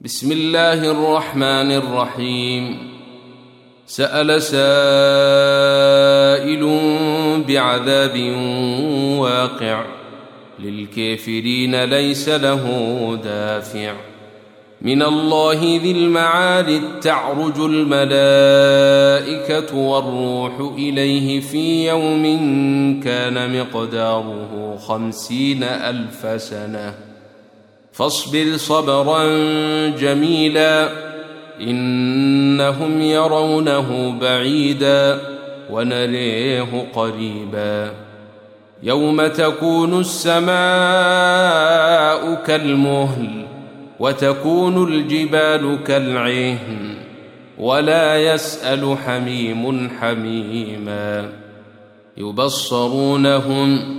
بسم الله الرحمن الرحيم. سأل سائل بعذاب واقع. للكافرين ليس له دافع. من الله ذي المعارج تعرج الملائكة والروح إليه في يوم كان مقداره خمسين ألف سنة. فاصبر صبرا جميلا إنهم يرونه بعيدا ونريه قريبا يوم تكون السماء كالمهل وتكون الجبال كالعهن ولا يسأل حميم حميما يبصرونهم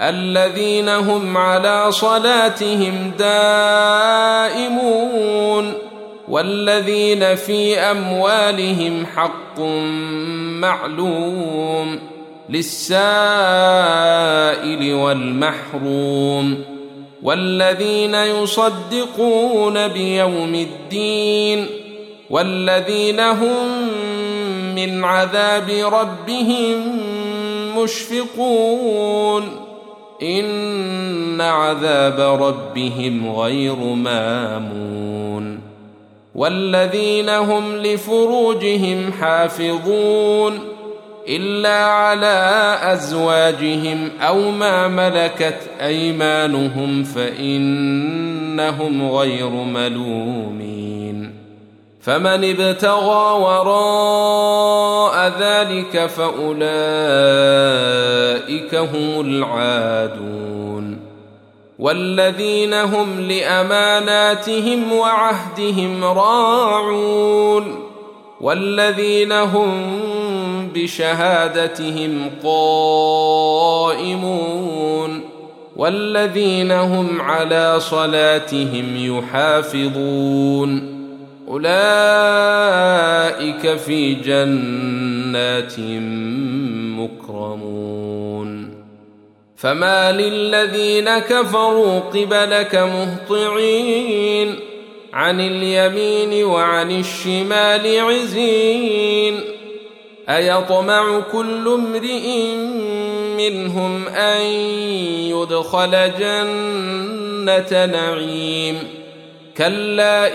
الذين هم على صلاتهم دائمون والذين في أموالهم حق معلوم للسائل والمحروم والذين يصدقون بيوم الدين والذين هم من عذاب ربهم مشفقون ان عذاب ربهم غير مامون والذين هم لفروجهم حافظون الا على ازواجهم أو ما ملكت ايمانهم فانهم غير ملومين فمن ابتغى وراء ذلك فأولئك هم العادون والذين هم لأماناتهم وعهدهم راعون والذين هم بشهادتهم قائمون والذين هم على صلاتهم يحافظون أولئك في جنات مكرمون. فما للذين كفروا قبلك مهطعين. عن اليمين وعن الشمال عزين. أيطمع كل امرئ منهم أن يدخل جنة نعيم. كلا